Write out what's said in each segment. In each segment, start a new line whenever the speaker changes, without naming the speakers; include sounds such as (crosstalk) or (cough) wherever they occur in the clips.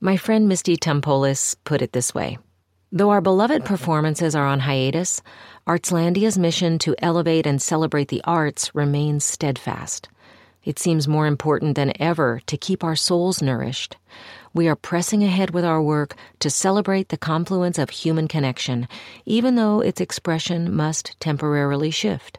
My friend Misty Tompoles put it this way Though our beloved performances are on hiatus, Artslandia's mission to elevate and celebrate the arts remains steadfast. It seems more important than ever to keep our souls nourished. We are pressing ahead with our work to celebrate the confluence of human connection, even though its expression must temporarily shift.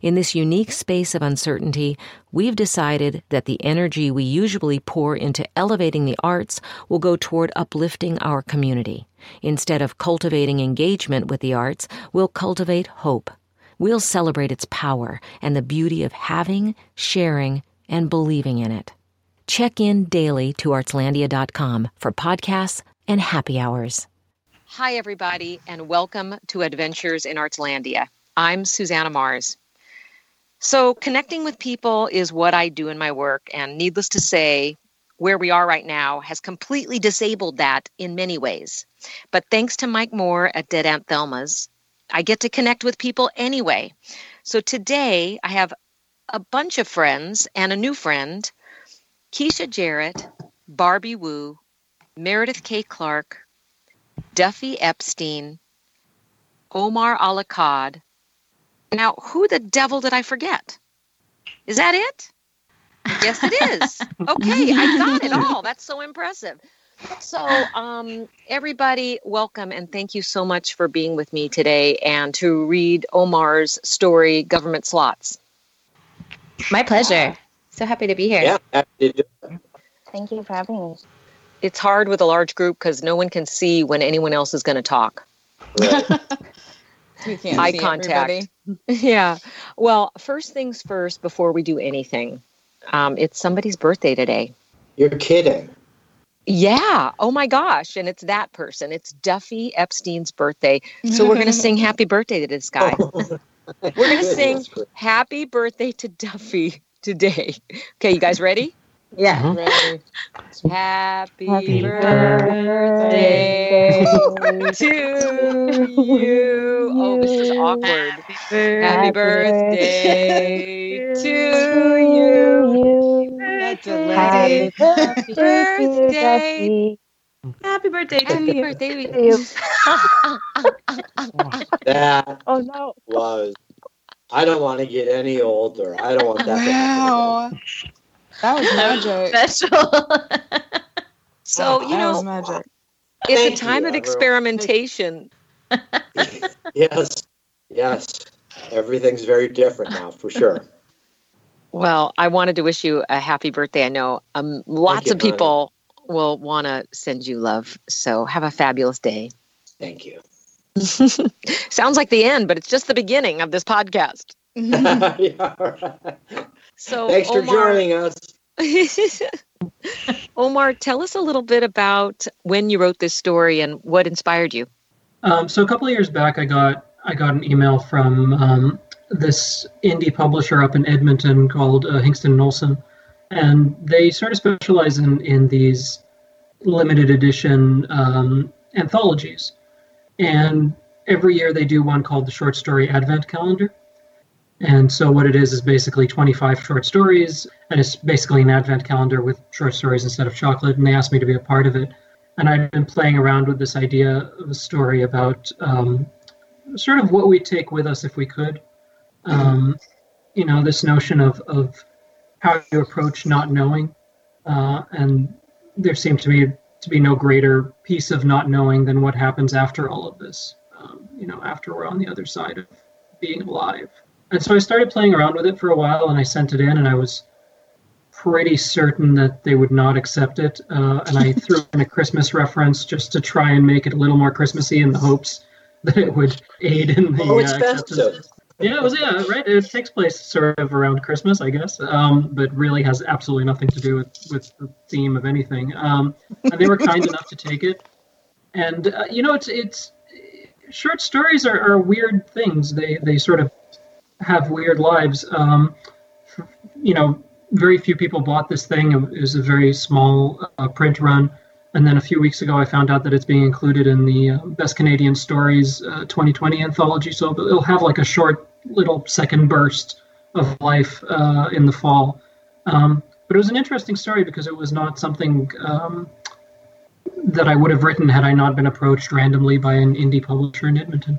In this unique space of uncertainty, we've decided that the energy we usually pour into elevating the arts will go toward uplifting our community. Instead of cultivating engagement with the arts, we'll cultivate hope. We'll celebrate its power and the beauty of having, sharing, and believing in it. Check in daily to artslandia.com for podcasts and happy hours.
Hi, everybody, and welcome to Adventures in Artslandia. I'm Susannah Mars. So, connecting with people is what I do in my work, and needless to say, where we are right now has completely disabled that in many ways. But thanks to Mike Moore at Dead Aunt Thelma's, I get to connect with people anyway. So today I have a bunch of friends and a new friend Keisha Jarrett, Barbie Wu, Meredith K. Clark, Duffy Epstein, Omar El Akkad, now, who the devil did I forget? Is that it? Yes, it is. (laughs) Okay, I got it all. That's so impressive. So, um, everybody, welcome and thank you so much for being with me today and to read Omar's story, Government Slots.
My pleasure. So happy to be here.
Yeah, happy to do
Thank you for having me.
It's hard with a large group because no one can see when anyone else is going to talk.
Right. (laughs)
We can't
Eye
see
contact.
everybody. (laughs)
yeah. Well, first things first, before we do anything, um, it's somebody's birthday today.
You're kidding.
Yeah. Oh my gosh. And it's that person. It's Duffy Epstein's birthday. So we're going (laughs) to sing happy birthday to this guy. We're going to sing happy birthday to Duffy today. Okay, you guys ready?
Yeah. Uh-huh.
Ready.
Happy,
Happy
birthday
birthday
to you. Oh, this is awkward. Happy birthday to you.
That's a
Happy birthday,
Happy birthday to
Happy
you.
birthday.
to (laughs) you. Oh.
That
Oh no.
was. I don't want to get any older. I don't want that. to happen.
Wow. (laughs) That was magic.
Special. (laughs)
So, you
that was
know,
magic.
it's
Thank
a time
you,
of
everyone.
experimentation. (laughs)
Yes, yes. Everything's very different now, for sure.
Well, I wanted to wish you a happy birthday. I know um, lots
you,
of people will want to send you love. So have a fabulous day.
Thank you.
Sounds like the end, but it's just the beginning of this podcast.
Yeah, right.
So,
Thanks for
Omar,
joining us. (laughs)
Omar, tell us a little bit about when you wrote this story and what inspired you.
Um, so a couple of years back, I got I got an email from um, this indie publisher up in Edmonton called uh, Hingston and and they sort of specialize in in these limited edition um, anthologies. And every year they do one called the Short Story Advent Calendar. And so what it is is basically 25 short stories, and it's basically an advent calendar with short stories instead of chocolate. And they asked me to be a part of it. And I've been playing around with this idea of a story about um, sort of what we take with us if we could. Um, you know, this notion of, of how you approach not knowing. Uh, and there seemed to me to be no greater piece of not knowing than what happens after all of this. Um, you know, after we're on the other side of being alive. And so I started playing around with it for a while, and I sent it in, and I was pretty certain that they would not accept it. Uh, and I (laughs) threw in a Christmas reference just to try and make it a little more Christmassy in the hopes (laughs) that it would aid in the
Oh, it's
uh, acceptance.
festive.
Yeah, it was yeah, right. It takes place sort of around Christmas, I guess, um, but really has absolutely nothing to do with with the theme of anything. Um, and they were kind enough to take it, and uh, you know, it's it's short stories are, are weird things. They they sort of have weird lives. Um, you know, very few people bought this thing. It was a very small uh, print run. And then a few weeks ago, I found out that it's being included in the uh, Best Canadian Stories uh, 2020 anthology. So it'll have like a short little second burst of life uh, in the fall. Um, but it was an interesting story because it was not something um, that I would have written had I not been approached randomly by an indie publisher in Edmonton.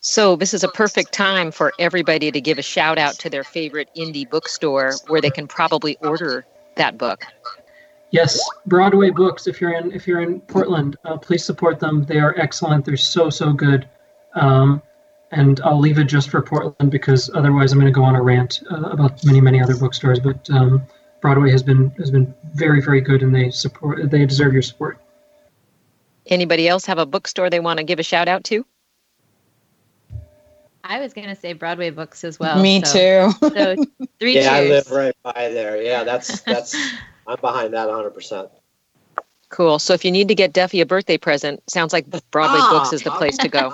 So, this is a perfect time for everybody to give a shout out to their favorite indie bookstore where they can probably order that book.
Yes, Broadway Books. If you're in if you're in Portland, uh, please support them. They are excellent. They're so so good. Um, and I'll leave it just for Portland because otherwise I'm going to go on a rant uh, about many many other bookstores. But um, Broadway has been has been very very good, and they support they deserve your support.
Anybody else have a bookstore they want to give a shout out to?
I was going to say Broadway books as well.
Me
so,
too.
So (laughs) three
yeah,
cheers.
I live right by there. Yeah, that's (laughs) that's I'm behind that 100. percent
Cool. So if you need to get Duffy a birthday present, sounds like Broadway
Ah,
Books is the place to go.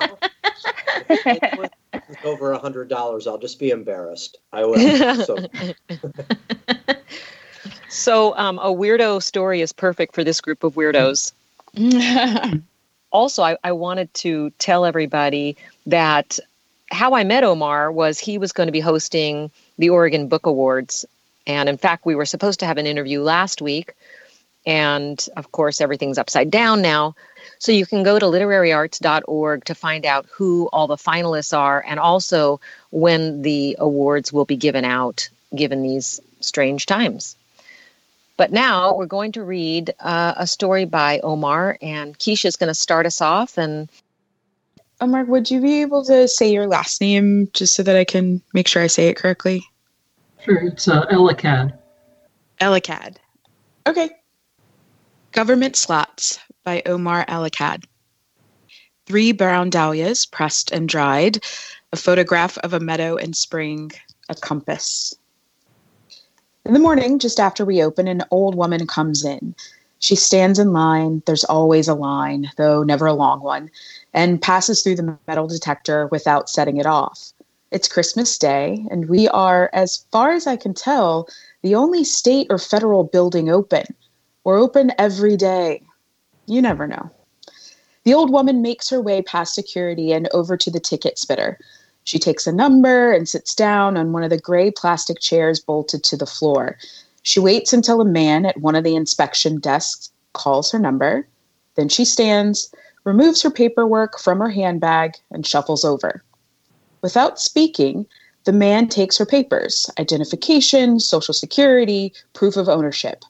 (laughs)
Over a hundred dollars, I'll just be embarrassed. I will. So,
So um, a weirdo story is perfect for this group of weirdos. also, I, I wanted to tell everybody that how I met Omar was he was going to be hosting the Oregon Book Awards. And in fact, we were supposed to have an interview last week. And of course, everything's upside down now. So you can go to literaryarts.org to find out who all the finalists are and also when the awards will be given out, given these strange times. But now we're going to read uh, a story by Omar, and Keisha's going to start us off. And
Omar, would you be able to say your last name just so that I can make sure I say it correctly?
Sure, it's uh, El Akkad.
Elikad. Okay. Government Slots by Omar El Akkad. Three brown dahlias pressed and dried, a photograph of a meadow in spring, a compass. In the morning, just after we open, an old woman comes in. She stands in line. There's always a line, though never a long one, and passes through the metal detector without setting it off. It's Christmas Day, and we are, as far as I can tell, the only state or federal building open. We're open every day. You never know. The old woman makes her way past security and over to the ticket spitter. She takes a number and sits down on one of the gray plastic chairs bolted to the floor. She waits until a man at one of the inspection desks calls her number. Then she stands, removes her paperwork from her handbag, and shuffles over. Without speaking, the man takes her papers identification, social security, proof of ownership.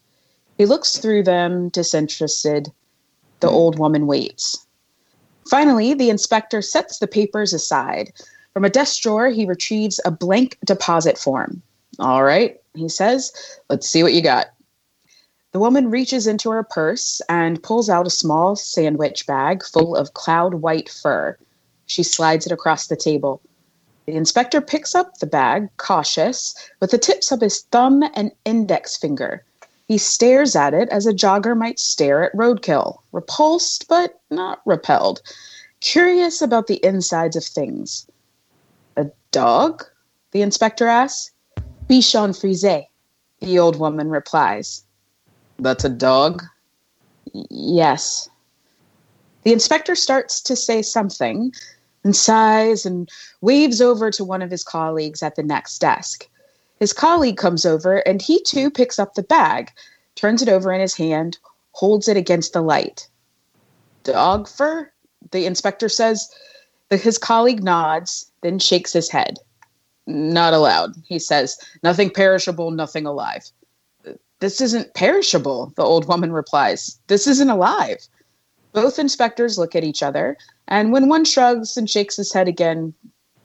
He looks through them, disinterested. The hmm. old woman waits. Finally, the inspector sets the papers aside. From a desk drawer, he retrieves a blank deposit form. All right, he says, let's see what you got. The woman reaches into her purse and pulls out a small sandwich bag full of cloud white fur. She slides it across the table. The inspector picks up the bag, cautious, with the tips of his thumb and index finger. He stares at it as a jogger might stare at roadkill, repulsed but not repelled, curious about the insides of things. A dog? The inspector asks. Bichon frise, the old woman replies. That's a dog? Yes. The inspector starts to say something and sighs and waves over to one of his colleagues at the next desk. His colleague comes over and he too picks up the bag, turns it over in his hand, holds it against the light. Dog fur? The inspector says. His colleague nods, then shakes his head. Not allowed, he says. Nothing perishable, nothing alive. This isn't perishable, the old woman replies. This isn't alive. Both inspectors look at each other, and when one shrugs and shakes his head again,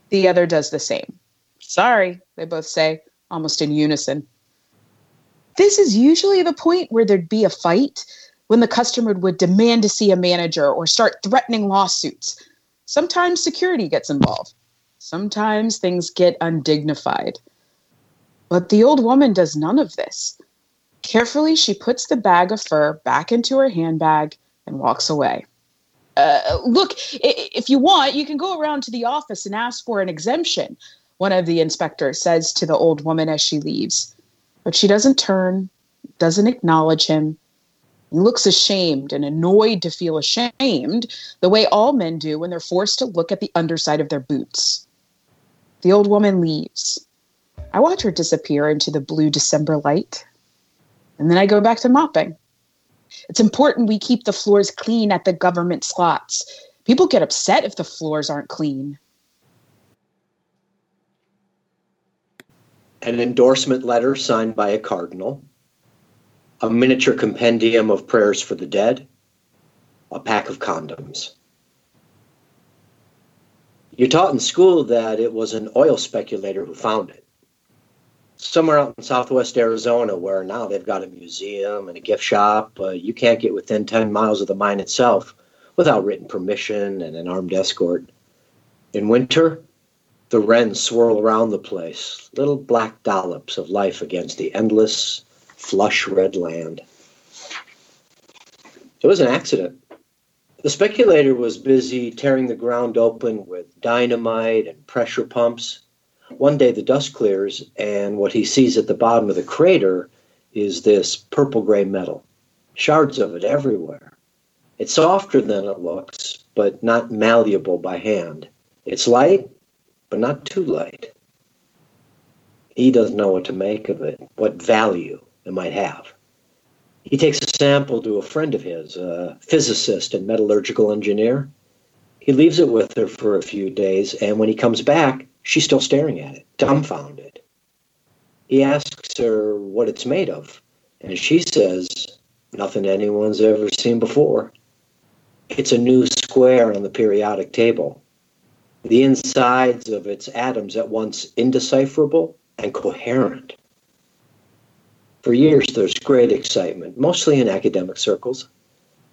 the other does the same. Sorry, they both say, almost in unison. This is usually the point where there'd be a fight, when the customer would demand to see a manager or start threatening lawsuits. Sometimes security gets involved. Sometimes things get undignified. But the old woman does none of this. Carefully, she puts the bag of fur back into her handbag and walks away. Uh, look, if you want, you can go around to the office and ask for an exemption, one of the inspectors says to the old woman as she leaves. But she doesn't turn, doesn't acknowledge him. He looks ashamed and annoyed to feel ashamed, the way all men do when they're forced to look at the underside of their boots. The old woman leaves. I watch her disappear into the blue December light. And then I go back to mopping. It's important we keep the floors clean at the government slots. People get upset if the floors aren't clean.
An endorsement letter signed by a cardinal, a miniature compendium of prayers for the dead, a pack of condoms. You're taught in school that it was an oil speculator who found it. Somewhere out in southwest Arizona, where now they've got a museum and a gift shop, uh, you can't get within 10 miles of the mine itself without written permission and an armed escort. In winter, the wrens swirl around the place, little black dollops of life against the endless, flush red land. It was an accident. The speculator was busy tearing the ground open with dynamite and pressure pumps. One day the dust clears, and what he sees at the bottom of the crater is this purple gray metal, shards of it everywhere. It's softer than it looks, but not malleable by hand. It's light, but not too light. He doesn't know what to make of it, what value it might have. He takes a sample to a friend of his, a physicist and metallurgical engineer. He leaves it with her for a few days, and when he comes back, she's still staring at it, dumbfounded. He asks her what it's made of, and she says, Nothing anyone's ever seen before. It's a new square on the periodic table. The insides of its atoms at once indecipherable and coherent. For years, there's great excitement, mostly in academic circles.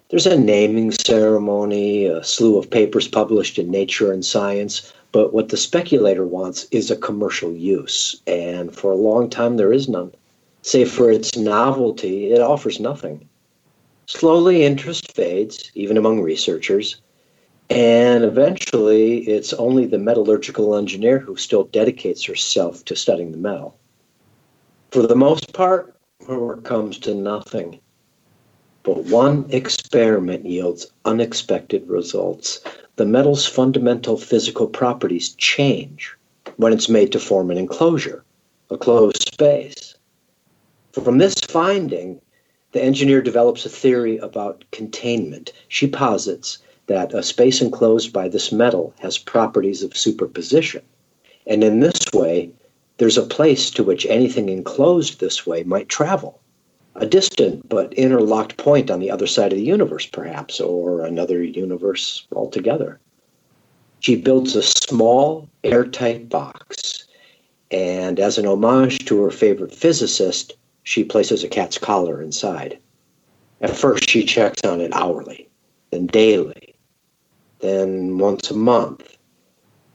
There's a naming ceremony, a slew of papers published in Nature and Science, but what the speculator wants is a commercial use, and for a long time there is none. Save for its novelty, it offers nothing. Slowly, interest fades, even among researchers, and eventually it's only the metallurgical engineer who still dedicates herself to studying the metal. For the most part, her work comes to nothing. But one experiment yields unexpected results. The metal's fundamental physical properties change when it's made to form an enclosure, a closed space. From this finding, the engineer develops a theory about containment. She posits that a space enclosed by this metal has properties of superposition. And in this way, there's a place to which anything enclosed this way might travel. A distant but interlocked point on the other side of the universe, perhaps, or another universe altogether. She builds a small, airtight box, and as an homage to her favorite physicist, she places a cat's collar inside. At first, she checks on it hourly, then daily, then once a month,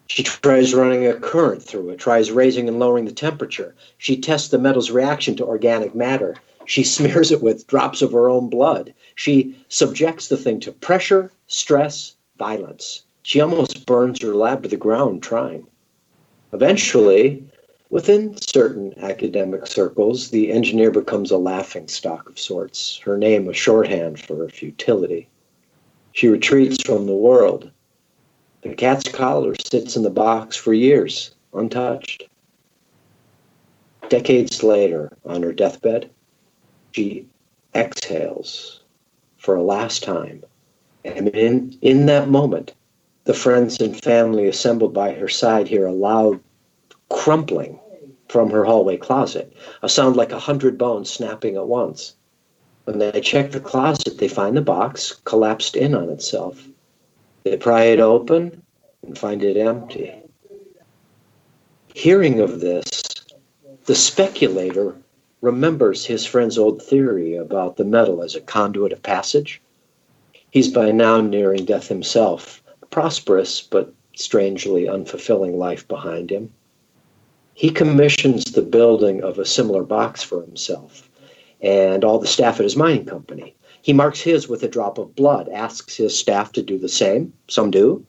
she tries running a current through it, tries raising and lowering the temperature. She tests the metal's reaction to organic matter. She smears it with drops of her own blood. She subjects the thing to pressure, stress, violence. She almost burns her lab to the ground trying. Eventually, within certain academic circles, the engineer becomes a laughing stock of sorts, her name a shorthand for her futility. She retreats from the world the cat's collar sits in the box for years, untouched. Decades later, on her deathbed, she exhales for a last time. And in, in that moment, the friends and family assembled by her side hear a loud crumpling from her hallway closet, a sound like a hundred bones snapping at once. When they check the closet, they find the box collapsed in on itself. They pry it open and find it empty. Hearing of this, the speculator remembers his friend's old theory about the metal as a conduit of passage. He's by now nearing death himself, a prosperous but strangely unfulfilling life behind him. He commissions the building of a similar box for himself and all the staff at his mining company. He marks his with a drop of blood, asks his staff to do the same. Some do,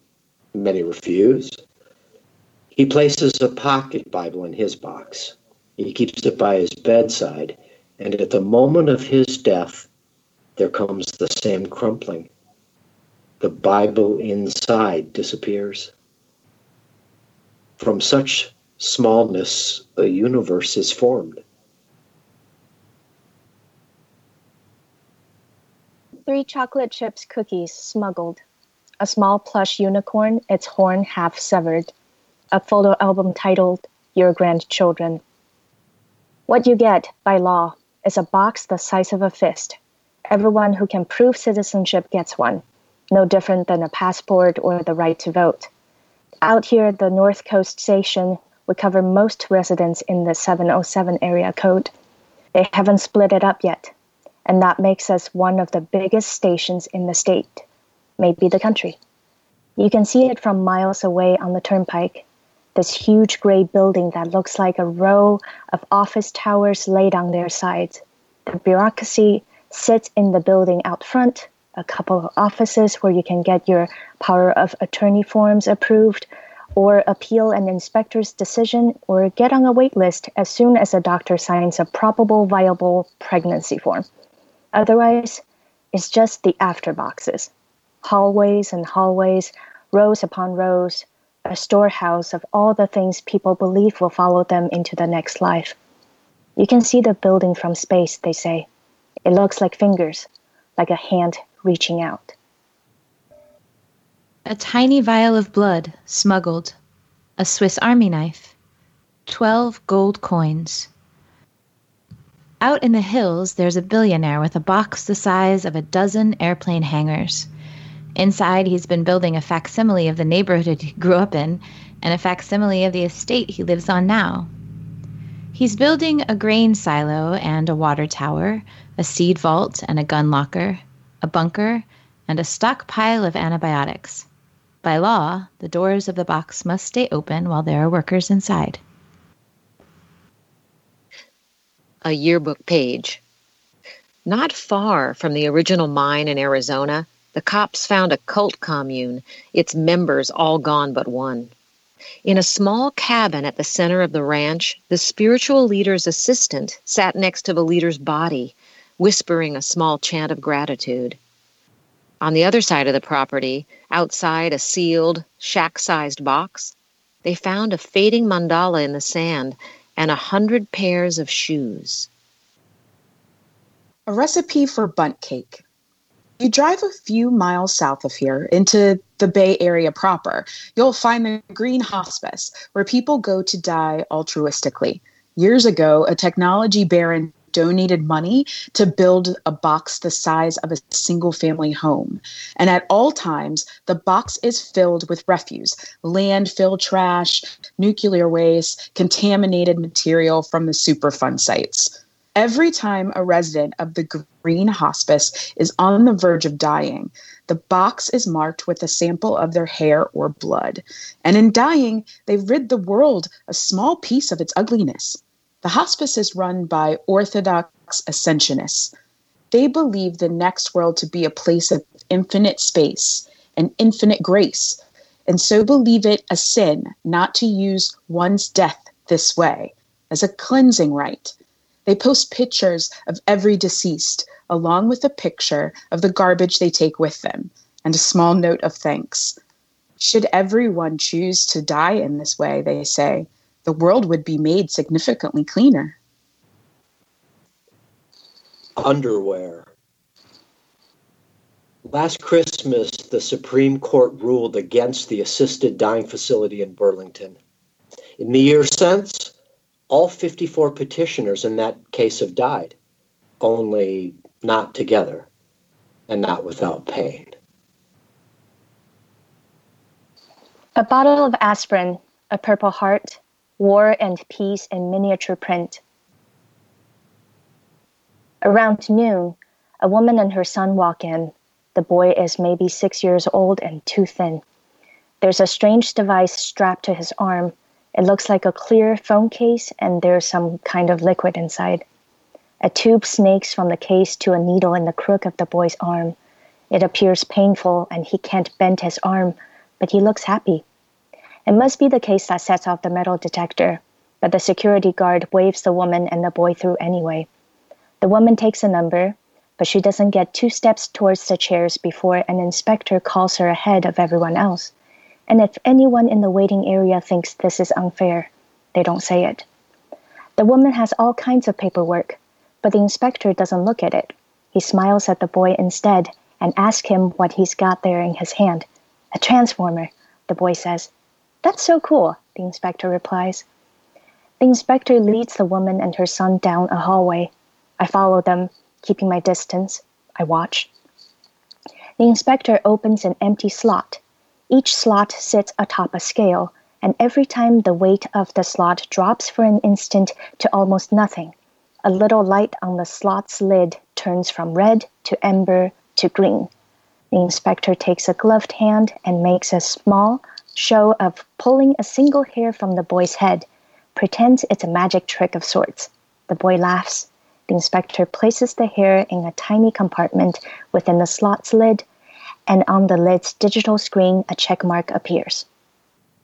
many refuse. He places a pocket Bible in his box. He keeps it by his bedside, and at the moment of his death, there comes the same crumpling. The Bible inside disappears. From such smallness, a universe is formed.
Three chocolate chips cookies smuggled. A small plush unicorn, its horn half severed. A photo album titled Your Grandchildren. What you get, by law, is a box the size of a fist. Everyone who can prove citizenship gets one, no different than a passport or the right to vote. Out here at the North Coast Station, we cover most residents in the 707 area code. They haven't split it up yet, and that makes us one of the biggest stations in the state, maybe the country. You can see it from miles away on the turnpike. This huge gray building that looks like a row of office towers laid on their sides. The bureaucracy sits in the building out front, a couple of offices where you can get your power of attorney forms approved, or appeal an inspector's decision, or get on a wait list as soon as a doctor signs a probable viable pregnancy form. Otherwise, it's just the after boxes hallways and hallways, rows upon rows, a storehouse of all the things people believe will follow them into the next life. You can see the building from space, they say. It looks like fingers, like a hand reaching out.
A tiny vial of blood, smuggled. A Swiss Army knife. Twelve gold coins. Out in the hills, there's a billionaire with a box the size of a dozen airplane hangars. Inside, he's been building a facsimile of the neighborhood he grew up in and a facsimile of the estate he lives on now. He's building a grain silo and a water tower, a seed vault and a gun locker, a bunker, and a stockpile of antibiotics. By law, the doors of the box must stay open while there are workers inside.
A yearbook page. Not far from the original mine in Arizona, the cops found a cult commune, its members all gone but one. In a small cabin at the center of the ranch, the spiritual leader's assistant sat next to the leader's body, whispering a small chant of gratitude. On the other side of the property, outside a sealed, shack sized box, they found a fading mandala in the sand and a hundred pairs of shoes.
A recipe for Bundt cake. You drive a few miles south of here into the Bay Area proper, you'll find the Green Hospice, where people go to die altruistically. Years ago, a technology baron donated money to build a box the size of a single family home. And at all times, the box is filled with refuse landfill trash, nuclear waste, contaminated material from the Superfund sites. Every time a resident of the Green Hospice is on the verge of dying, the box is marked with a sample of their hair or blood. And in dying, they rid the world a small piece of its ugliness. The hospice is run by Orthodox Ascensionists. They believe the next world to be a place of infinite space and infinite grace, and so believe it a sin not to use one's death this way as a cleansing rite they post pictures of every deceased, along with a picture of the garbage they take with them and a small note of thanks. Should everyone choose to die in this way, they say, the world would be made significantly cleaner.
Underwear. Last Christmas, the Supreme Court ruled against the assisted dying facility in Burlington. In the year since, all 54 petitioners in that case have died, only not together and not without pain.
A bottle of aspirin, a purple heart, war and peace in miniature print. Around noon, a woman and her son walk in. The boy is maybe six years old and too thin. There's a strange device strapped to his arm it looks like a clear phone case, and there's some kind of liquid inside. A tube snakes from the case to a needle in the crook of the boy's arm. It appears painful, and he can't bend his arm, but he looks happy. It must be the case that sets off the metal detector, but the security guard waves the woman and the boy through anyway. The woman takes a number, but she doesn't get two steps towards the chairs before an inspector calls her ahead of everyone else. And if anyone in the waiting area thinks this is unfair, they don't say it. The woman has all kinds of paperwork, but the inspector doesn't look at it. He smiles at the boy instead and asks him what he's got there in his hand. A transformer, the boy says. That's so cool, the inspector replies. The inspector leads the woman and her son down a hallway. I follow them, keeping my distance. I watch. The inspector opens an empty slot. Each slot sits atop a scale, and every time the weight of the slot drops for an instant to almost nothing, a little light on the slot's lid turns from red to amber to green. The inspector takes a gloved hand and makes a small show of pulling a single hair from the boy's head, pretends it's a magic trick of sorts. The boy laughs. The inspector places the hair in a tiny compartment within the slot's lid, and on the lid's digital screen, a check mark appears.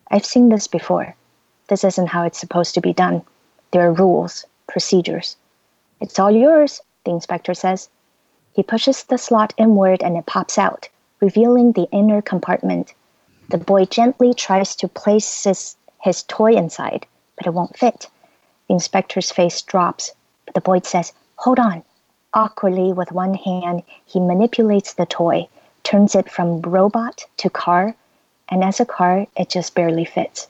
I've seen this before. This isn't how it's supposed to be done. There are rules, procedures. It's all yours, the inspector says. He pushes the slot inward and it pops out, revealing the inner compartment. The boy gently tries to place his, his toy inside, but it won't fit. The inspector's face drops, but the boy says, Hold on. Awkwardly, with one hand, he manipulates the toy, turns it from robot to car, and as a car, it just barely fits.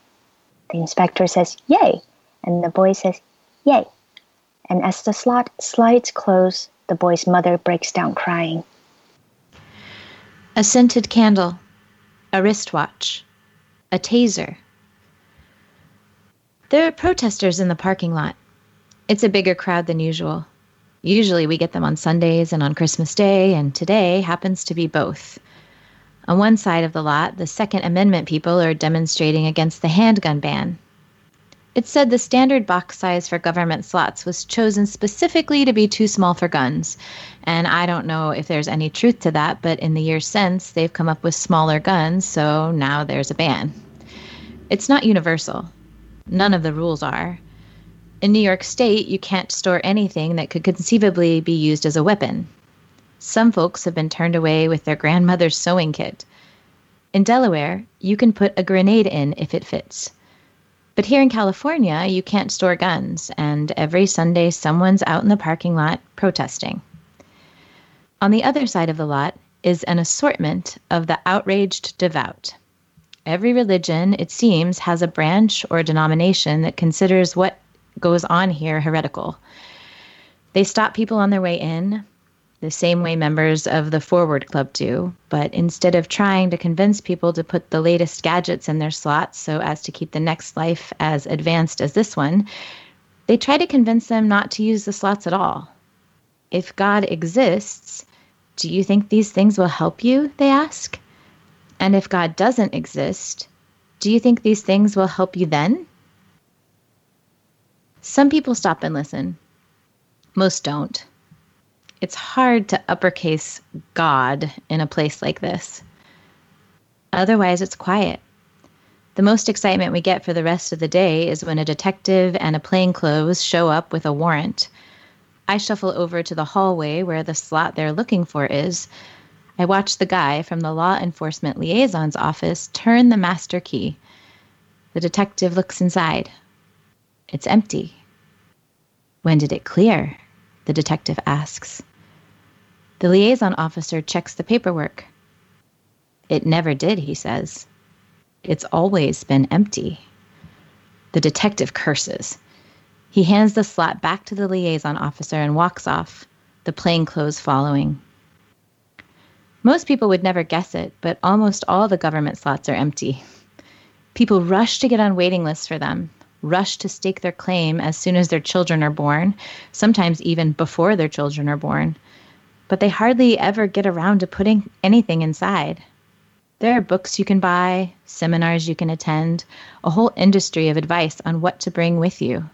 The inspector says, Yay! And the boy says, Yay! And as the slot slides close, the boy's mother breaks down crying.
A scented candle, a wristwatch, a taser. There are protesters in the parking lot. It's a bigger crowd than usual. Usually we get them on Sundays and on Christmas Day, and today happens to be both. On one side of the lot, the Second Amendment people are demonstrating against the handgun ban. It said the standard box size for government slots was chosen specifically to be too small for guns. And I don't know if there's any truth to that, but in the years since, they've come up with smaller guns, so now there's a ban. It's not universal. None of the rules are. In New York State, you can't store anything that could conceivably be used as a weapon. Some folks have been turned away with their grandmother's sewing kit. In Delaware, you can put a grenade in if it fits. But here in California, you can't store guns, and every Sunday someone's out in the parking lot protesting. On the other side of the lot is an assortment of the outraged devout. Every religion, it seems, has a branch or denomination that considers what goes on here heretical. They stop people on their way in, the same way members of the Forward Club do, but instead of trying to convince people to put the latest gadgets in their slots so as to keep the next life as advanced as this one, they try to convince them not to use the slots at all. If God exists, do you think these things will help you? They ask. And if God doesn't exist, do you think these things will help you then? Some people stop and listen. Most don't. It's hard to uppercase God in a place like this. Otherwise, it's quiet. The most excitement we get for the rest of the day is when a detective and a plainclothes show up with a warrant. I shuffle over to the hallway where the slot they're looking for is. I watch the guy from the law enforcement liaison's office turn the master key. The detective looks inside. It's empty. When did it clear? The detective asks. The liaison officer checks the paperwork. It never did, he says. It's always been empty. The detective curses. He hands the slot back to the liaison officer and walks off, the plainclothes following. Most people would never guess it, but almost all the government slots are empty. People rush to get on waiting lists for them, rush to stake their claim as soon as their children are born, sometimes even before their children are born but they hardly ever get around to putting anything inside. There are books you can buy, seminars you can attend, a whole industry of advice on what to bring with you.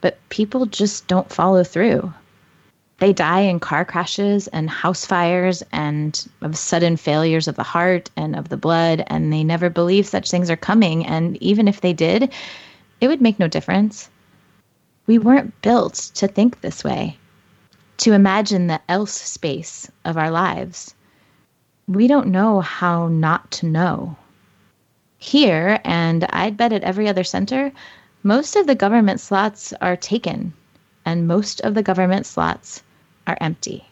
But people just don't follow through. They die in car crashes and house fires and of sudden failures of the heart and of the blood, and they never believe such things are coming. And even if they did, it would make no difference. We weren't built to think this way to imagine the else space of our lives. We don't know how not to know. Here, and I'd bet at every other center, most of the government slots are taken, and most of the government slots are empty.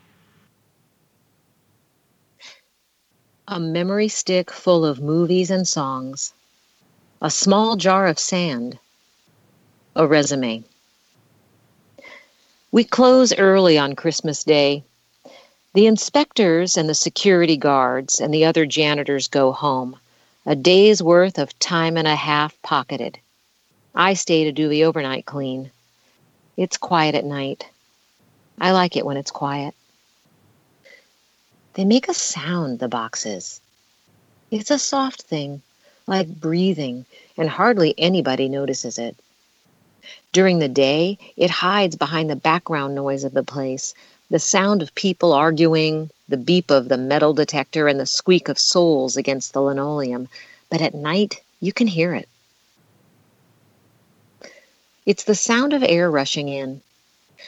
a memory stick full of movies and songs, a small jar of sand, a resume. We close early on Christmas Day. The inspectors and the security guards and the other janitors go home, a day's worth of time and a half pocketed. I stay to do the overnight clean. It's quiet at night. I like it when it's quiet. They make a sound, the boxes. It's a soft thing, like breathing, and hardly anybody notices it. During the day, it hides behind the background noise of the place the sound of people arguing, the beep of the metal detector, and the squeak of soles against the linoleum. But at night, you can hear it. It's the sound of air rushing in,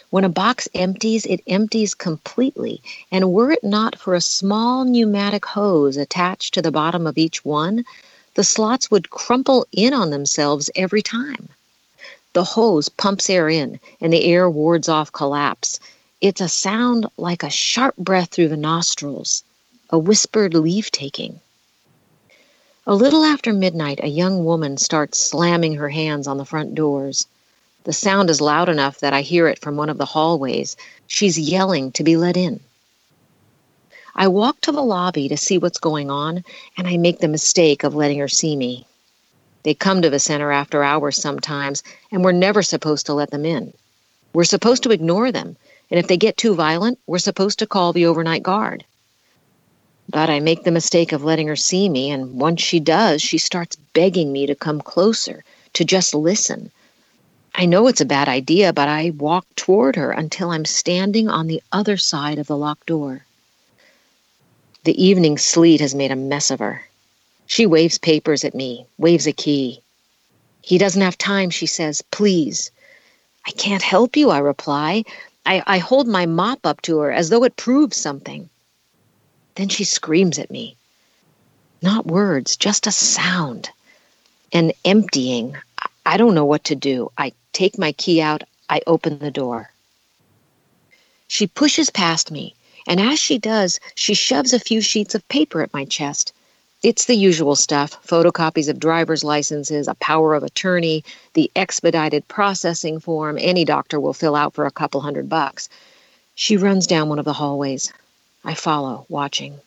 when a box empties, it empties completely, and were it not for a small pneumatic hose attached to the bottom of each one, the slots would crumple in on themselves every time. The hose pumps air in, and the air wards off collapse. It's a sound like a sharp breath through the nostrils, a whispered leave taking. A little after midnight, a young woman starts slamming her hands on the front doors. The sound is loud enough that I hear it from one of the hallways. She's yelling to be let in. I walk to the lobby to see what's going on, and I make the mistake of letting her see me. They come to the center after hours sometimes, and we're never supposed to let them in. We're supposed to ignore them, and if they get too violent, we're supposed to call the overnight guard. But I make the mistake of letting her see me, and once she does, she starts begging me to come closer, to just listen, I know it's a bad idea, but I walk toward her until I'm standing on the other side of the locked door. The evening sleet has made a mess of her. She waves papers at me, waves a key. He doesn't have time, she says. Please. I can't help you, I reply. I, I hold my mop up to her as though it proves something. Then she screams at me. Not words, just a sound. An emptying. I don't know what to do. I take my key out, I open the door. She pushes past me, and as she does, she shoves a few sheets of paper at my chest. It's the usual stuff photocopies of driver's licenses, a power of attorney, the expedited processing form any doctor will fill out for a couple hundred bucks. She runs down one of the hallways. I follow, watching.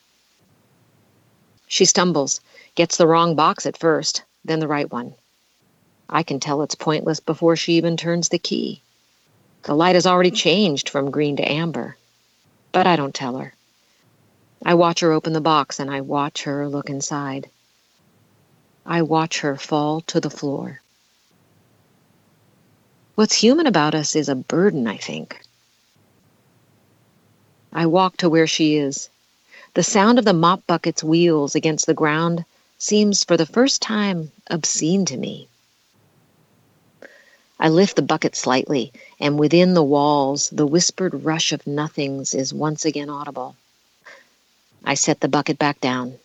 She stumbles, gets the wrong box at first, then the right one. I can tell it's pointless before she even turns the key. The light has already changed from green to amber. But I don't tell her. I watch her open the box and I watch her look inside. I watch her fall to the floor. What's human about us is a burden, I think. I walk to where she is. The sound of the mop bucket's wheels against the ground seems for the first time obscene to me. I lift the bucket slightly, and within the walls the whispered rush of nothings is once again audible. I set the bucket back down.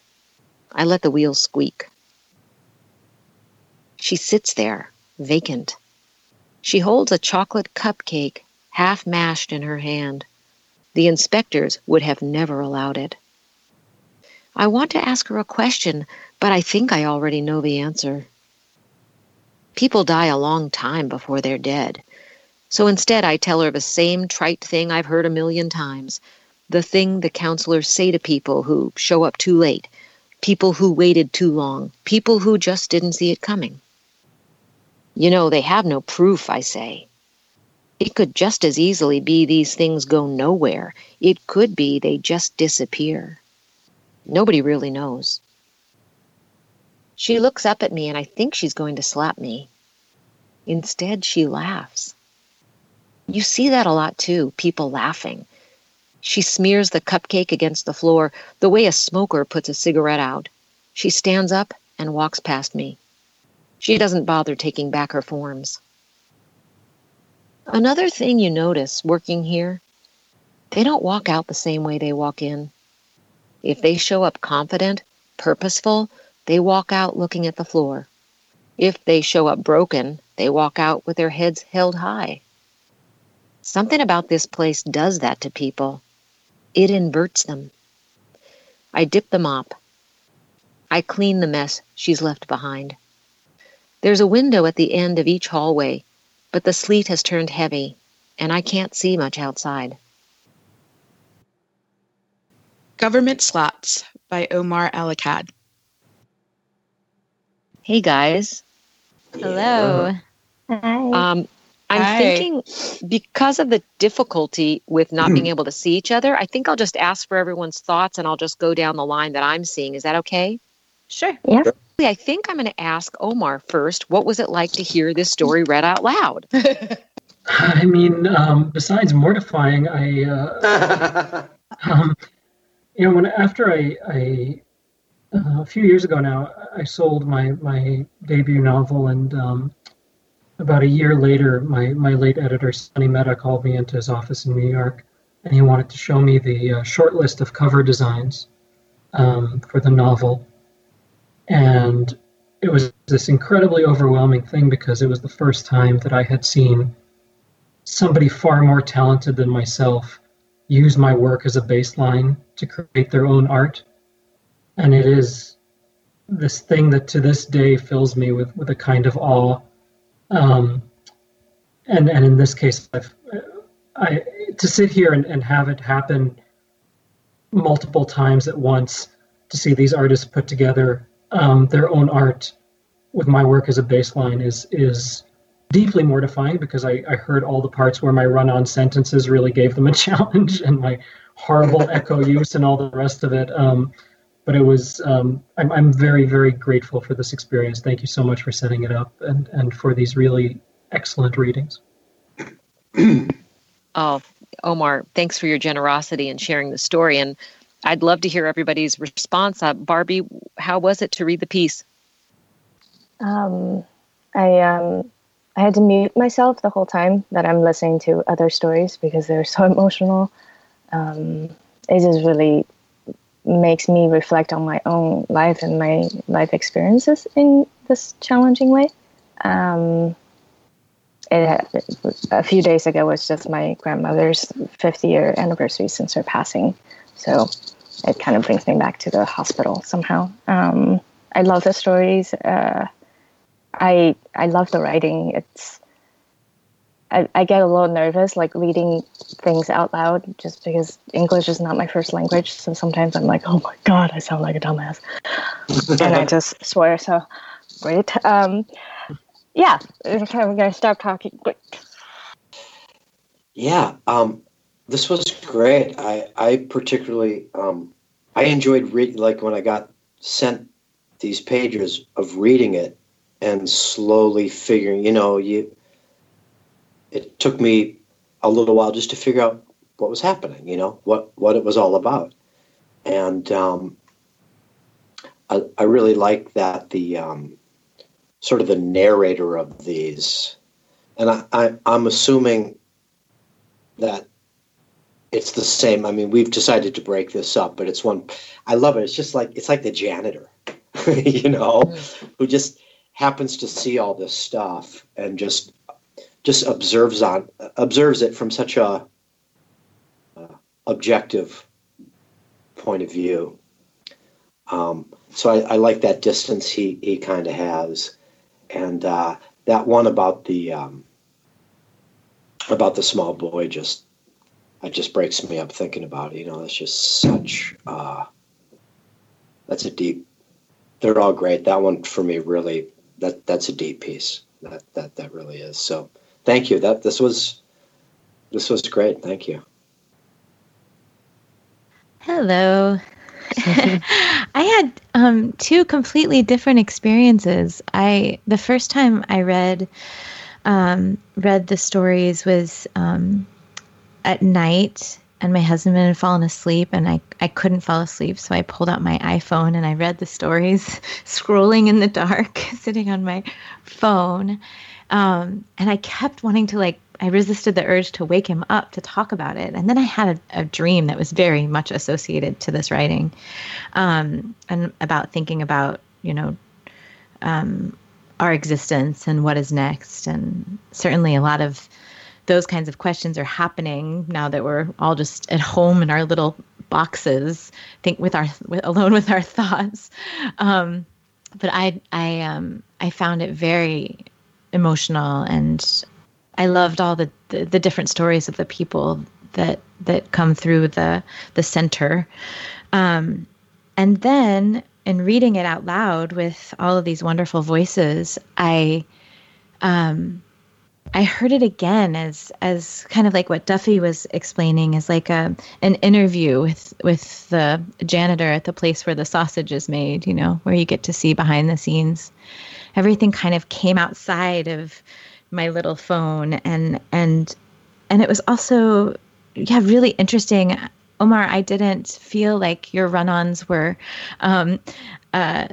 I let the wheels squeak. She sits there, vacant. She holds a chocolate cupcake, half mashed in her hand. The inspectors would have never allowed it. I want to ask her a question, but I think I already know the answer. People die a long time before they're dead. So instead, I tell her the same trite thing I've heard a million times the thing the counselors say to people who show up too late, people who waited too long, people who just didn't see it coming. You know, they have no proof, I say. It could just as easily be these things go nowhere. It could be they just disappear. Nobody really knows. She looks up at me and I think she's going to slap me. Instead, she laughs. You see that a lot too, people laughing. She smears the cupcake against the floor the way a smoker puts a cigarette out. She stands up and walks past me. She doesn't bother taking back her forms. Another thing you notice working here, they don't walk out the same way they walk in. If they show up confident, purposeful, they walk out looking at the floor. If they show up broken, they walk out with their heads held high. Something about this place does that to people. It inverts them. I dip the mop. I clean the mess she's left behind. There's a window at the end of each hallway, but the sleet has turned heavy, and I can't see much outside.
Government Slots by Omar El Akkad.
Hey guys.
Hello.
Hi.
Um, I'm
Hi.
thinking because of the difficulty with not being able to see each other, I think I'll just ask for everyone's thoughts and I'll just go down the line that I'm seeing. Is that okay?
Sure. Yeah.
I think I'm going to ask Omar first. What was it like to hear this story read out loud? (laughs)
I mean, um, besides mortifying, I, uh, (laughs) um, you know, when after I, I uh, a few years ago now, I sold my my debut novel, and um, about a year later, my my late editor Sonny Mehta called me into his office in New York, and he wanted to show me the uh, short list of cover designs um, for the novel, and it was this incredibly overwhelming thing because it was the first time that I had seen somebody far more talented than myself use my work as a baseline to create their own art. And it is this thing that to this day fills me with, with a kind of awe. Um, and, and in this case, I've, I, to sit here and, and have it happen multiple times at once, to see these artists put together um, their own art with my work as a baseline is, is deeply mortifying because I, I heard all the parts where my run-on sentences really gave them a (laughs) challenge and my horrible echo use and all the rest of it. Um, but it was um, I'm, I'm very very grateful for this experience. Thank you so much for setting it up and, and for these really excellent readings. (clears throat)
Oh, Omar, thanks for your generosity and sharing the story. And I'd love to hear everybody's response. Uh, Barbie, how was it to read the piece?
Um, I um, I had to mute myself the whole time that I'm listening to other stories because they're so (laughs) emotional. Um, it really makes me reflect on my own life and my life experiences in this challenging way. Um, it a few days ago was just my grandmother's 50 year anniversary since her passing, so it kind of brings me back to the hospital somehow. Um, I love the stories. Uh, I I love the writing. It's I, I get a little nervous like reading things out loud just because English is not my first language. So sometimes I'm like, oh my god, I sound like a dumbass, and I (laughs) just swear. So great. Um, yeah, okay, we're gonna stop talking. Quick.
Yeah, um, this was great. I I particularly um, I enjoyed reading like when I got sent these pages of reading it and slowly figuring. You know, you it took me a little while just to figure out what was happening. You know, what what it was all about, and um, I I really like that the um, sort of the narrator of these, and I, I I'm assuming that it's the same. I mean, we've decided to break this up, but it's one. I love it. It's just like it's like the janitor, (laughs) you know, who just happens to see all this stuff and just just observes on observes it from such a uh, objective point of view. Um, so I, I like that distance he he kind of has, and uh, that one about the um, about the small boy just it just breaks me up thinking about it. You know, it's just such uh, that's a deep. They're all great. That one for me really that that's a deep piece. That that that really is. So thank you. That this was this was great. Thank you.
Hello. (laughs) (laughs) I had um, two completely different experiences. I the first time I read um, read the stories was um, at night, and my husband had fallen asleep, and I I couldn't fall asleep, so I pulled out my iPhone and I read the stories, (laughs) scrolling in the dark, sitting on my phone, um, and I kept wanting to like I resisted the urge to wake him up to talk about it. And then I had a, a dream that was very much associated to this writing um, and about thinking about, you know, um, our existence and what is next. And certainly a lot of those kinds of questions are happening now that we're all just at home in our little boxes, think with our with, alone with our (laughs) thoughts. Um, but I I um I found it very emotional, and I loved all the, the the different stories of the people that that come through the the center. Um, and then in reading it out loud with all of these wonderful voices, I um, I heard it again as as kind of like what Duffy was explaining is like a an interview with with the janitor at the place where the sausage is made, you know, where you get to see behind the scenes. Everything kind of came outside of my little phone and and and it was also yeah, really interesting. Omar, I didn't feel like your run-ons were um, uh,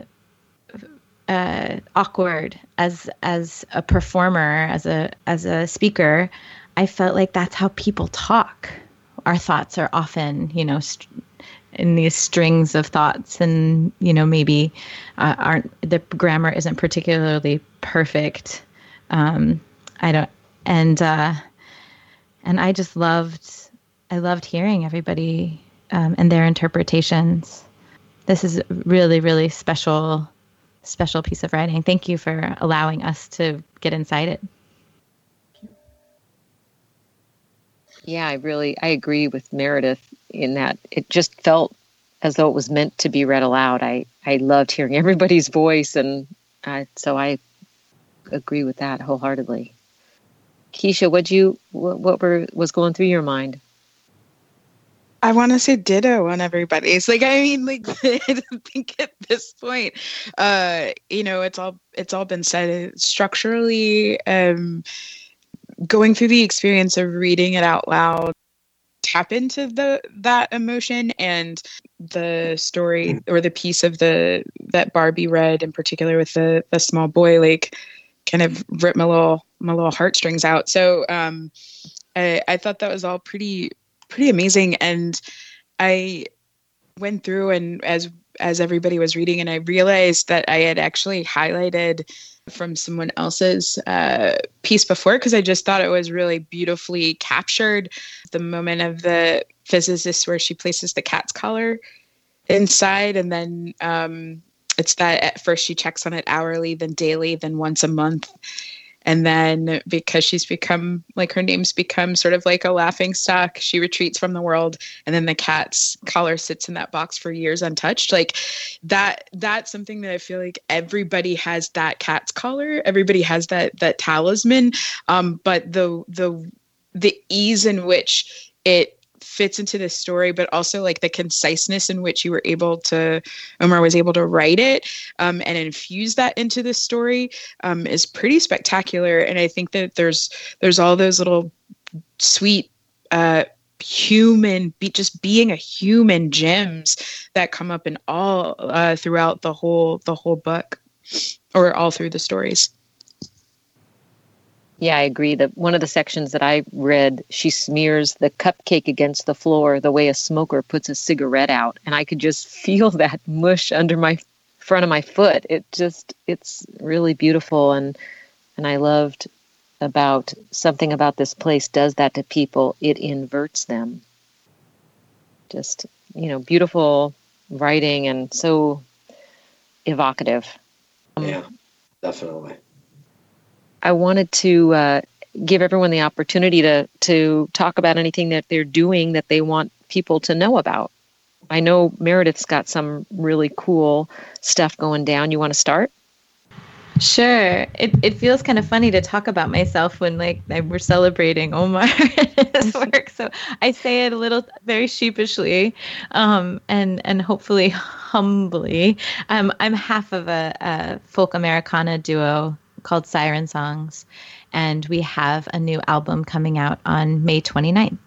uh, awkward as as a performer, as a as a speaker. I felt like that's how people talk. Our thoughts are often, you know, st- in these strings of thoughts, and you know, maybe uh, aren't the grammar isn't particularly perfect. Um, I don't, and uh, and I just loved I loved hearing everybody um, and their interpretations. This is really, really special, special piece of writing. Thank you for allowing us to get inside it.
Yeah, I really I agree with Meredith in that it just felt as though it was meant to be read aloud. I I loved hearing (laughs) everybody's voice, and so I agree with that wholeheartedly. Keisha, what you what, what were was going through your mind?
I want to say ditto on everybody. It's like I mean, like (laughs) I think at this point, uh, you know, it's all it's all been said structurally. Um, going through the experience of reading it out loud, tap into the that emotion and the story or the piece of the that Barbie read in particular with the the small boy, like kind of ripped my little my little heartstrings out. So um, I I thought that was all pretty pretty amazing. And I went through and as as everybody was reading, and I realized that I had actually highlighted from someone else's uh, piece before because I just thought it was really beautifully captured the moment of the physicist where she places the cat's collar inside, and then um, it's that at first she checks on it hourly, then daily, then once a month and then because she's become like her name's become sort of like a laughing stock, she retreats from the world. And then the cat's collar sits in that box for years untouched. Like that, that's something that I feel like everybody has that cat's collar. Everybody has that, that talisman. Um, but the, the, the ease in which it fits into the story, but also like the conciseness in which you were able to, Omar was able to write it um, and infuse that into the story um, is pretty spectacular. And I think that there's there's all those little sweet uh, human be just being a human gems that come up in all uh, throughout the whole the whole book or all through the stories
yeah, I agree that one of the sections that I read, she smears the cupcake against the floor the way a smoker puts a cigarette out. And I could just (laughs) feel that mush under my front of my foot. It just, it's really beautiful. And, and I loved about something about this place does that to people, it inverts them. Just, you know, beautiful writing and so evocative.
Um, yeah, definitely.
I wanted to uh, give everyone the opportunity to to talk about anything that they're doing that they want people to know about. I know Meredith's got some really cool stuff going down. You want to start?
Sure. It it feels kind of funny to talk about myself when like we're celebrating Omar (laughs) and his (laughs) work. So I say it a little very sheepishly, um, and and hopefully (laughs) humbly. Um, I'm half of a, a folk Americana duo called Siren Songs. And we have a new album coming out on May 29th.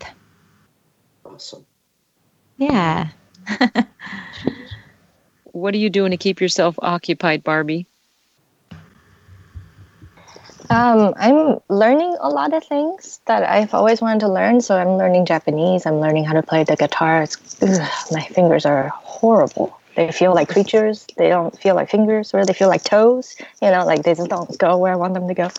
Awesome.
Yeah. (laughs)
what are you doing to keep yourself occupied, Barbie?
Um, I'm learning a lot of things that I've always wanted to learn. So I'm learning Japanese. I'm learning how to play the guitar. Ugh, my fingers are horrible. They feel like creatures. They don't feel like fingers, or they feel like toes. You know, like they just don't go where I want them to go.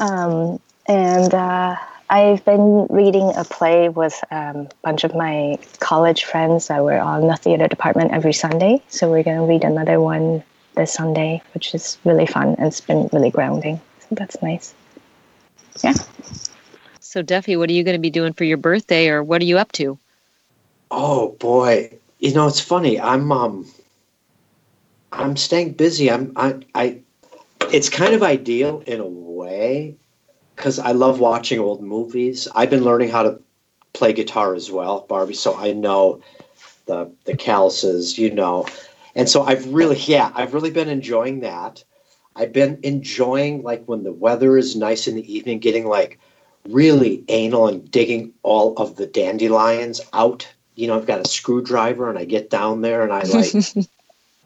Um, and uh, I've been reading a play with um, a bunch of my college friends that were on the theater department every Sunday. So we're going to read another one this Sunday, which is really fun and it's been really grounding. So that's nice. Yeah.
So, Duffy, what are you going to be doing for your birthday, or what are you up to?
Oh boy, you know it's funny. I'm um, I'm staying busy. I'm I I. It's kind of ideal in a way because I love watching old movies. I've been learning how to play guitar as well, Barbie. So I know the the calluses, you know, and so I've really yeah, I've really been enjoying that. I've been enjoying like when the weather is nice in the evening, getting like really anal and digging all of the dandelions out. You know, I've got a screwdriver and I get down there and I (laughs) like,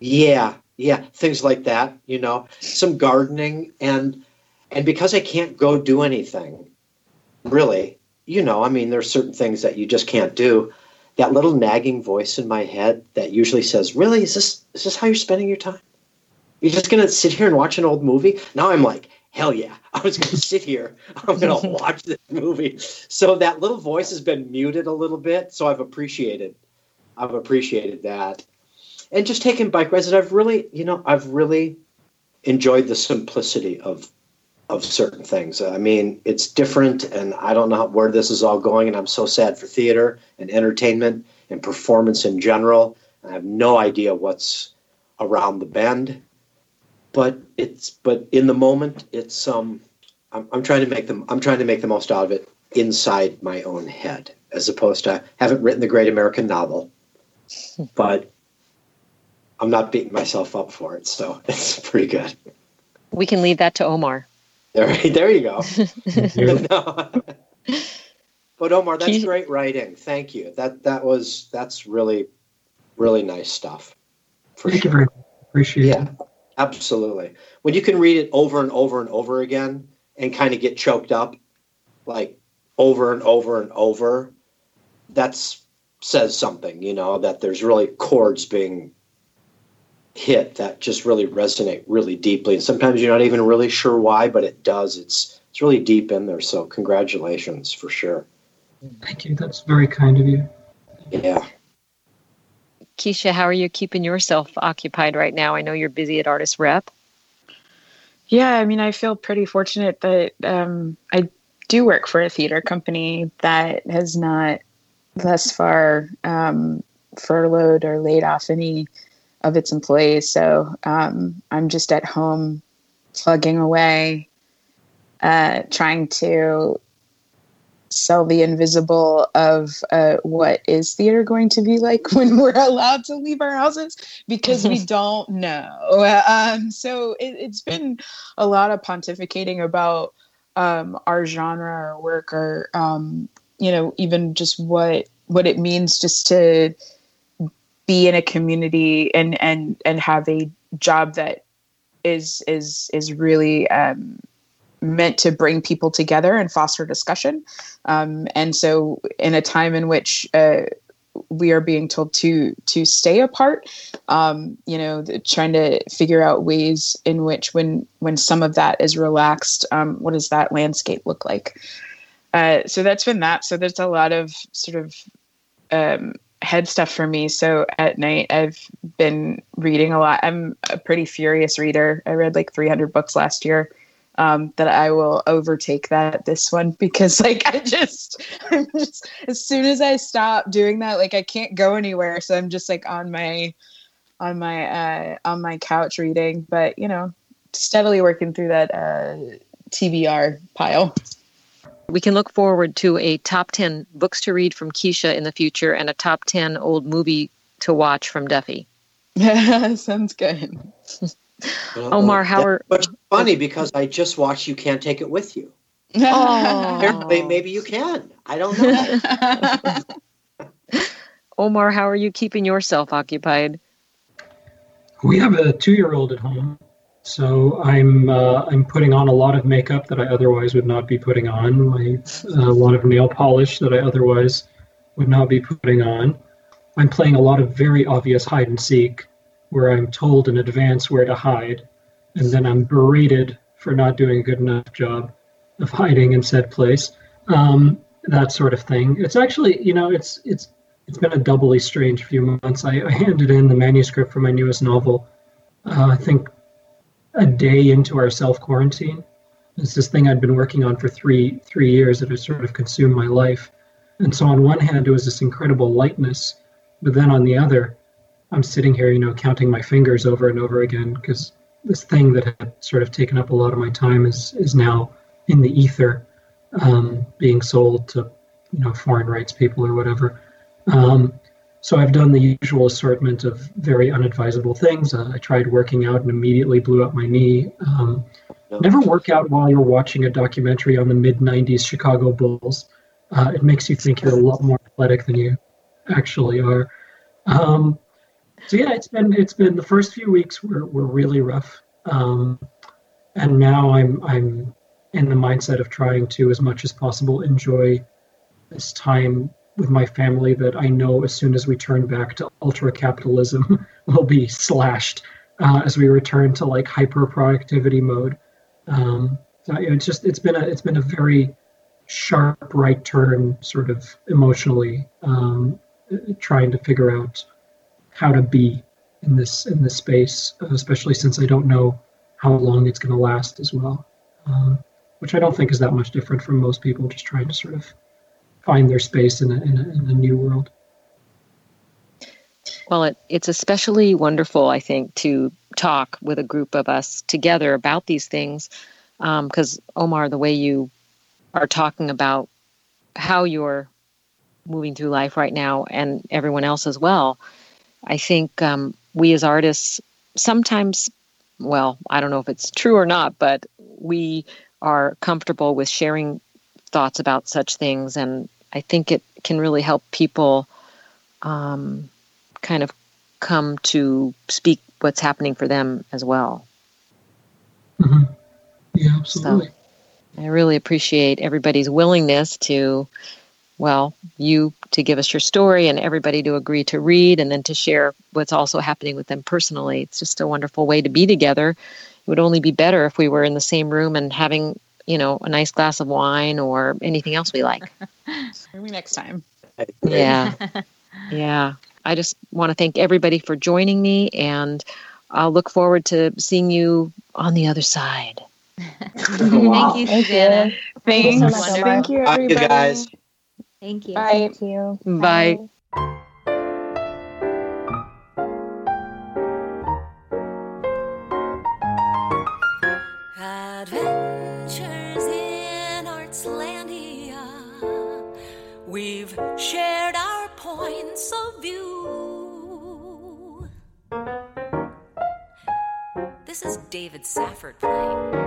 yeah, yeah, things like that. You know, some gardening and and because I can't go do anything, really, you know, I mean, there's certain things that you just can't do. That little nagging voice in my head that usually says, "Really, is this is this how you're spending your time? You're just gonna sit here and watch an old movie?" Now I'm like, hell yeah, (laughs) I was going to sit here. I'm going (laughs) to watch this movie. So that little voice has been muted a little bit. So I've appreciated, I've appreciated that. And just taking bike rides, and I've really, you know, I've really enjoyed the simplicity of of certain things. I mean, it's different, and I don't know where this is all going. And I'm so sad for theater and entertainment and performance in general. I have no idea what's around the bend but it's but in the moment it's um I'm, I'm trying to make them I'm trying to make the most out of it inside my own head as opposed to I haven't written the great American novel, (laughs) but I'm not beating myself up for it, so (laughs) it's pretty good.
We can leave that to Omar.
There, (laughs) there you go. but Omar, that's great writing. Thank you. That that was that's really really nice stuff.
Thank sure. you very much. Appreciate
yeah.
it.
Absolutely. When you can read it over and over and over again and kind of get choked up, like over and over and over, that's says something, you know, that there's really chords being hit that just really resonate really deeply. And sometimes you're not even really sure why, but it does. It's it's really deep in there. So congratulations for sure.
Thank you. That's very kind of you.
Yeah.
Keisha, how are you keeping yourself occupied right now? I know you're busy at Artist Rep.
Yeah, I mean, I feel pretty fortunate that um, I do work for a theater company that has not thus far um, furloughed or laid off any of its employees. So um, I'm just at home plugging away, uh, trying to sell the invisible of uh, what is theater going to be like (laughs) when we're allowed to leave our houses because we (laughs) don't know. Um, so it, has been a lot of pontificating about um, our genre, our work, or um, you know, even just what what it means just to be in a community and and and have a job that is is is really um, meant to bring people together and foster discussion. Um, and so, in a time in which uh, we are being told to to stay apart, um, you know, the, trying to figure out ways in which, when when some of that is relaxed, um, what does that landscape look like? Uh, so that's been that. So there's a lot of sort of um, head stuff for me. So at night, I've been reading a lot. I'm a pretty furious reader. I read like 300 books last year um, that I will overtake that this one because like I just, (laughs) I'm just as soon as I stop doing that, like I can't go anywhere. So I'm just like on my on my uh, on my couch reading, but you know, steadily working through that uh, TBR pile.
We can look forward to a top 10 books to read from Keisha in the future and a top 10 old movie to watch from Duffy.
Yeah, (laughs) Sounds good. (laughs)
Omar, how are.
But funny because I just watched You Can't Take It With You. Apparently, maybe you can. I don't know. (laughs)
Omar, how are you keeping yourself occupied?
We have a two-year-old at home, so I'm uh, I'm putting on a lot of makeup that I otherwise would not be putting on. My, uh, a lot of nail polish that I otherwise would not be putting on. I'm playing a lot of very obvious hide and seek where I'm told in advance where to hide, and then I'm berated for not doing a good enough job of hiding in said place. um, that sort of thing. It's actually, you know, it's it's it's been a doubly strange few months. I, I handed in the manuscript for my newest novel. Uh, I think a day into our self quarantine. It's this thing I'd been working on for three three years that has sort of consumed my life. And so on one hand, it was this incredible lightness, but then on the other, I'm sitting here, you know, counting my fingers over and over again because this thing that had sort of taken up a lot of my time is is now in the ether, um, being sold to you know foreign rights people or whatever. Um, so I've done the usual assortment of very unadvisable things. Uh, I tried working out and immediately blew up my knee. Um, never work out while you're watching a documentary on the mid '90s Chicago Bulls. Uh, it makes you think you're a lot more athletic than you actually are. Um, so yeah, it's been it's been the first few weeks were were really rough, um, and now I'm I'm in the mindset of trying to as much as possible enjoy this time with my family that I know as soon as we turn back to ultra capitalism (laughs) will be slashed uh, as we return to like hyper productivity mode. Um, so it's just it's been a it's been a very sharp right turn sort of emotionally um, trying to figure out how to be in this in this space, especially since I don't know how long it's going to last as well. Um, which I don't think is that much different from most people just trying to sort of find their space in a, in a, in a new world.
Well, it, it's especially wonderful, I think, to talk with a group of us together about these things. Because, um, Omar, the way you are talking about how you're moving through life right now and everyone else as well, I think um, we as artists sometimes, well, I don't know if it's true or not, but we are comfortable with sharing thoughts about such things. And I think it can really help people um, kind of come to speak what's happening for them as well.
Mm-hmm. Yeah, absolutely. So
I really appreciate everybody's willingness to well, you to give us your story and everybody to agree to read and then to share what's also happening with them personally. It's just a wonderful way to be together. It would only be better if we were in the same room and having, you know, a nice glass of wine or anything else we like. (laughs)
Maybe next time.
Yeah. (laughs) yeah. I just want to thank everybody for joining me and I'll look forward to seeing you on the other side. (laughs)
Thank you, Susannah.
Thanks.
Thank you, so much,
Thank you, everybody.
Thank you guys.
Thank you.
Bye. Thank you.
Bye.
Adventures in Artslandia. We've shared our points of view. This is David Safford playing.